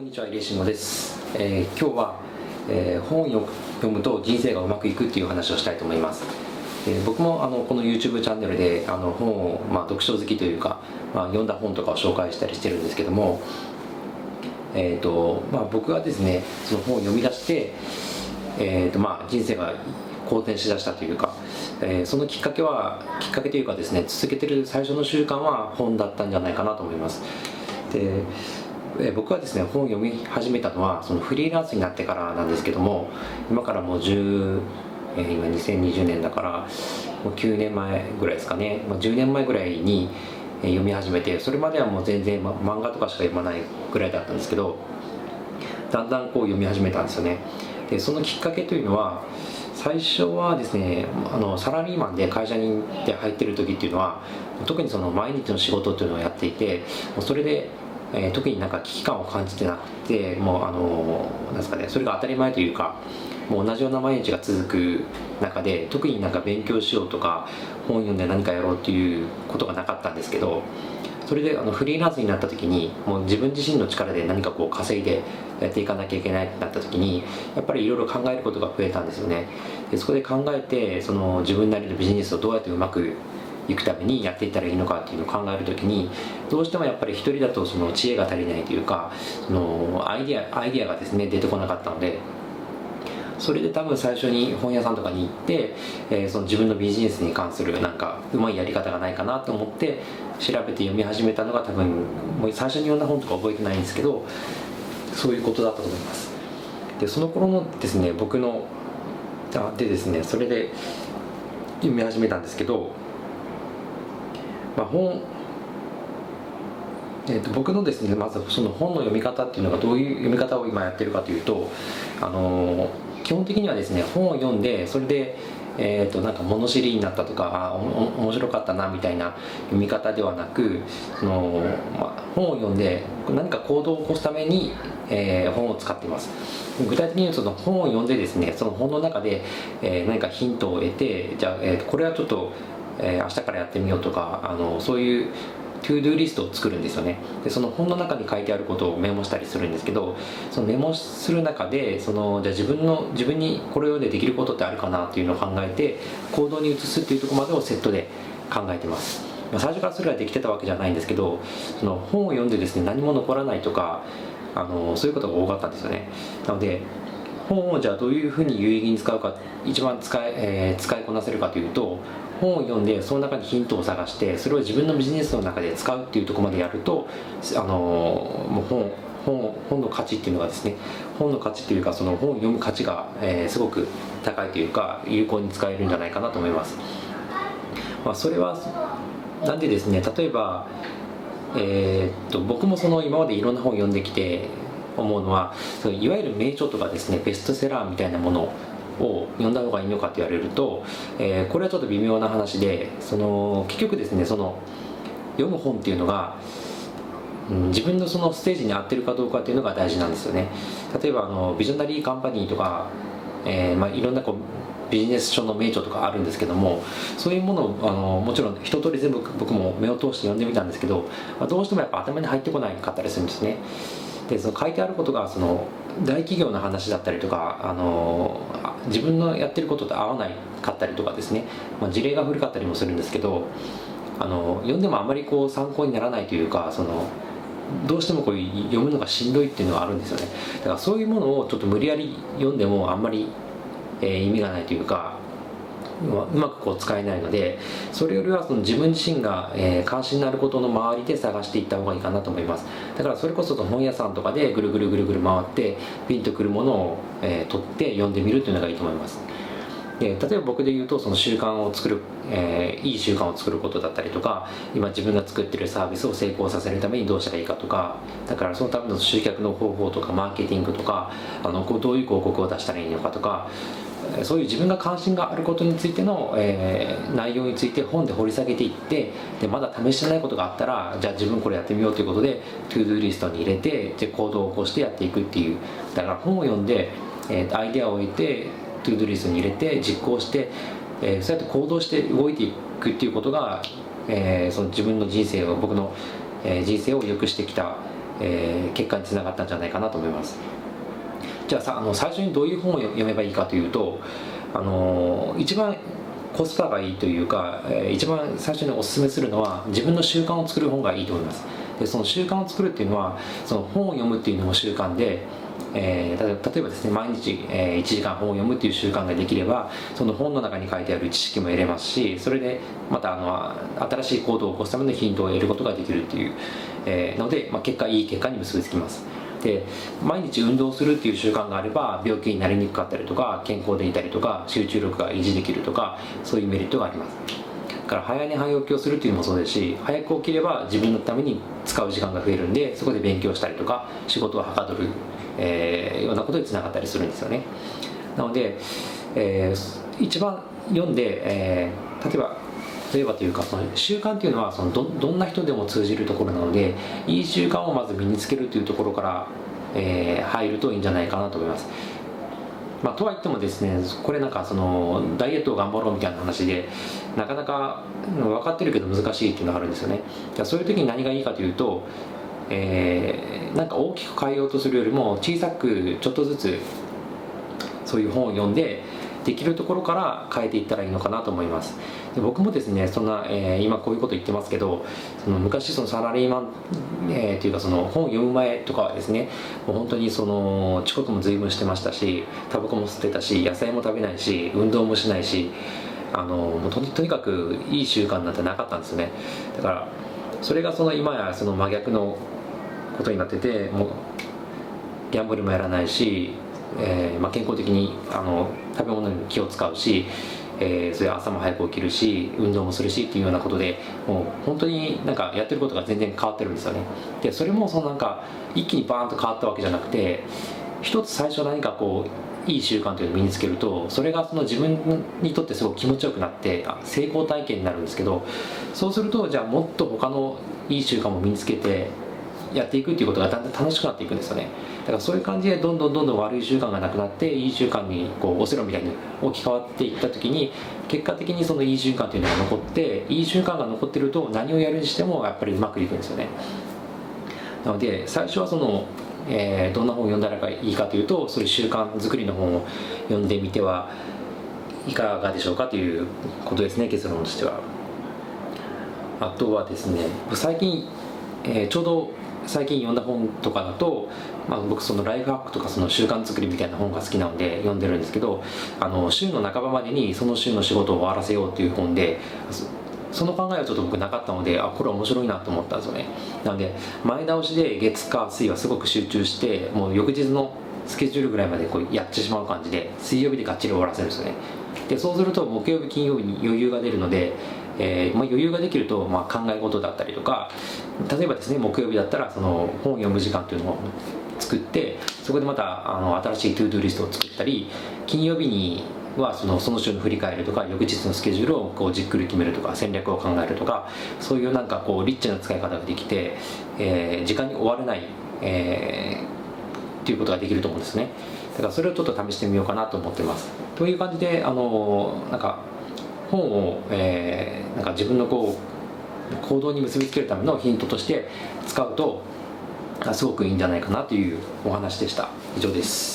こんにちは入江慎吾です、えー、今日は、えー、本を読むと人生がうまくいくっていう話をしたいと思います、えー、僕もあのこの YouTube チャンネルであの本を、まあ、読書好きというか、まあ、読んだ本とかを紹介したりしてるんですけども、えーとまあ、僕がですねその本を読み出して、えーとまあ、人生が好転しだしたというか、えー、そのきっかけはきっかけというかですね続けてる最初の習慣は本だったんじゃないかなと思います。でえ僕はですね本を読み始めたのはそのフリーランスになってからなんですけども今からもう10、えー、今2020年だからもう9年前ぐらいですかね、まあ、10年前ぐらいに読み始めてそれまではもう全然、ま、漫画とかしか読まないぐらいだったんですけどだんだんこう読み始めたんですよね。でそのきっかけというのは最初はですねあのサラリーマンで会社にで入ってる時っていうのは特にその毎日の仕事っていうのをやっていてそれでえー、特になんか危機感を感じてなくてもうあのなんですかねそれが当たり前というかもう同じような毎日が続く中で特になんか勉強しようとか本読んで何かやろうっていうことがなかったんですけどそれであのフリーランスになった時にもう自分自身の力で何かこう稼いでやっていかなきゃいけないってなった時にやっぱりいろいろ考えることが増えたんですよね。でそこで考えてその自分なりのビジネスをどうやってうまくいくためにやっていったらいいのかっていうのを考える時にどうしてもやっぱり一人だとその知恵が足りないというかそのアイデアアイデアがですね出てこなかったのでそれで多分最初に本屋さんとかに行って、えー、その自分のビジネスに関するなんかうまいやり方がないかなと思って調べて読み始めたのが多分もう最初に読んだ本とか覚えてないんですけどそういうことだったと思います。でその頃のですね僕のでですねそれで読み始めたんですけどまあ、本えー、と僕のですねまずその本の読み方っていうのがどういう読み方を今やってるかというと、あのー、基本的にはですね本を読んでそれで、えー、となんか物知りになったとかあお面白かったなみたいな読み方ではなくその、まあ、本を読んで何か行動を起こすために、えー、本を使っています。具体的に言うとその本を読んでですねその本の中で、えー、何かヒントを得てじゃあ、えー、これはちょっとえー、明日からやってみようとかあのそういう ToDo リストを作るんですよね。でその本の中に書いてあることをメモしたりするんですけどそのメモする中でそのじゃあ自分の自分にこれをでできることってあるかなっていうのを考えて行動に移すっていうとこまでをセットで考えてます、まあ、最初からそれができてたわけじゃないんですけどその本を読んでですね何も残らないとかあのそういうことが多かったんですよね。なので本をじゃあどういうふうに有意義に使うか一番使い,、えー、使いこなせるかというと本を読んでその中にヒントを探してそれを自分のビジネスの中で使うっていうとこまでやるとあのもう本本本の価値っていうのがですね本の価値というかその本を読む価値が、えー、すごく高いというか有効に使えるんじゃないかなと思います、まあ、それはなんでですね例えばえー、っと僕もその今までいろんな本を読んできて思うのはいわゆる名著とかですねベストセラーみたいなものを読んだ方がいいのかって言われると、えー、これはちょっと微妙な話でその結局ですねその読む本っていうのが、うん、自分のそのステージに合ってるかどうかっていうのが大事なんですよね。例えばあのビジョナリーカンパニーとか、えーまあ、いろんなこうビジネス書の名著とかあるんですけどもそういうものをあのもちろん一通り全部僕も目を通して読んでみたんですけど、まあ、どうしてもやっぱ頭に入ってこないかったりするんですね。でその書いてあることがその大企業の話だったりとかあの自分のやってることと合わないかったりとかですね、まあ、事例が古かったりもするんですけどあの読んでもあまりこう参考にならないというかそのどうしてもこう読むのがしんどいっていうのがあるんですよね。だからそういうものをちょっと無理やり読んでもあんまり、えー、意味がないというかうまくこう使えないのでそれよりはその自分自身が、え、関心のあることの周りで探していった方がいいかなと思います。だからそれこそ本屋さんとかでぐるぐるぐるぐる回ってピンとくるものを、えー、取って読んでみるというのがいいと思います。で例えば僕で言うとその習慣を作る、えー、いい習慣を作ることだったりとか今自分が作ってるサービスを成功させるためにどうしたらいいかとかだからそのための集客の方法とかマーケティングとかあのこうどういう広告を出したらいいのかとかそういう自分が関心があることについての、えー、内容について本で掘り下げていってでまだ試してないことがあったらじゃあ自分これやってみようということで ToDo リストに入れてで行動を起こしてやっていくっていう。だから本を読んで、えー、アイデアを得て ToDo リストに入れて実行して、えー、そうやって行動して動いていくっていうことが、えー、その自分の人生を僕の、えー、人生を良くしてきたえー、結果につながったんじゃないかなと思います。じゃあさあの最初にどういう本を読めばいいかというとあの一番コスパがいいというか、一番最初におすめするのは自分の習慣を作る本がいいと思います。でその習慣を作るっていうのはその本を読むっていうのも習慣でえー、例えばですね毎日、えー、1時間本を読むっていう習慣ができればその本の中に書いてある知識も得れますしそれでまたあの新しい行動を起こすためのヒントを得ることができるっていう、えー、ので、まあ、結果いい結果に結びつきます。で毎日運動するっていう習慣があれば病気になりにくかったりとか健康でいたりとか集中力が維持できるとかそういうメリットがあります。だから早寝早起きをするっていうのもそうですし早く起きれば自分のために使う時間が増えるんでそこで勉強したりとか仕事をはかどる、えー、ようなことにつながったりするんですよね。なので、えー、一番読んで、えー、例えば例えばというかその習慣っていうのはそのどどんな人でも通じるところなのでいい習慣をまず身につけるというところから、えー、入るといいんじゃないかなと思います。まあ、とは言ってもですねこれなんかそのダイエットを頑張ろうみたいな話でなかなか分かってるけど難しいっていうのがあるんですよね。じゃそういう時に何がいいかというと、えー、なんか大きく変えようとするよりも小さくちょっとずつそういう本を読んでできるところから変えていったらいいのかなと思います。で僕もですねそんな、えー、今こういうこと言ってますけどその昔そのサラリーマン、えー、というかその本読む前とかはですねもう本当にその遅刻も随分してましたしタバコも吸ってたし野菜も食べないし運動もしないしあのもうととにかくいい習慣なんてなかったんですよね。だからそれがその今やその真逆のことになっててもうギャンブルもやらないしえーまあ、健康的にあの食べ物に気を使うし、えー、それ朝も早く起きるし運動もするしっていうようなことでもう本当になんかやってることが全然変わってるんですよね。でそれもそのなんか一気にバーンと変わったわけじゃなくて一つ最初何かこういい習慣というのを身につけるとそれがその自分にとってすごく気持ちよくなって成功体験になるんですけどそうするとじゃあもっと他のいい習慣も身につけてやっていくっていうことがだんだん楽しくなっていくんですよね。だからそういう感じでどんどんどんどん悪い習慣がなくなっていい習慣にこうオセロみたいに置き換わっていった時に結果的にそのいい習慣っていうのが残っていい習慣が残ってると何をやるにしてもやっぱりうまくいくんですよね。なので最初はそのえー、どんな本を読んだらいいかというとそういう習慣作りの本を読んでみてはいかがでしょうかということですね結論としては。あとはですね最近、えー、ちょうど最近読んだ本とかだと、まあ、僕そのライフハックとかその習慣作りみたいな本が好きなので読んでるんですけどあの週の半ばまでにその週の仕事を終わらせようっていう本でその考えはちょっと僕なかったのであこれ面白いなと思ったんですよね。なので前倒しで月火水はすごく集中してもう翌日のスケジュールぐらいまでこうやってしまう感じで水曜日でがっちり終わらせるんですよね。でそうすると木曜日金曜日に余裕が出るのでえーまあ、余裕ができると、まあ、考え事だったりとか例えばですね木曜日だったらその本を読む時間というのを作ってそこでまたあの新しい ToDo リストを作ったり金曜日にはそのその週の振り返るとか翌日のスケジュールをこうじっくり決めるとか戦略を考えるとかそういうなんかこうリッチな使い方ができて、えー、時間に追われない、えー、っていうことができると思うんですね。だからそれをちょっと試してみようかなと思ってます。という感じであのなんか本を、えー、なんか自分のこう行動に結びつけるためのヒントとして使うとすごくいいんじゃないかなというお話でした。以上です。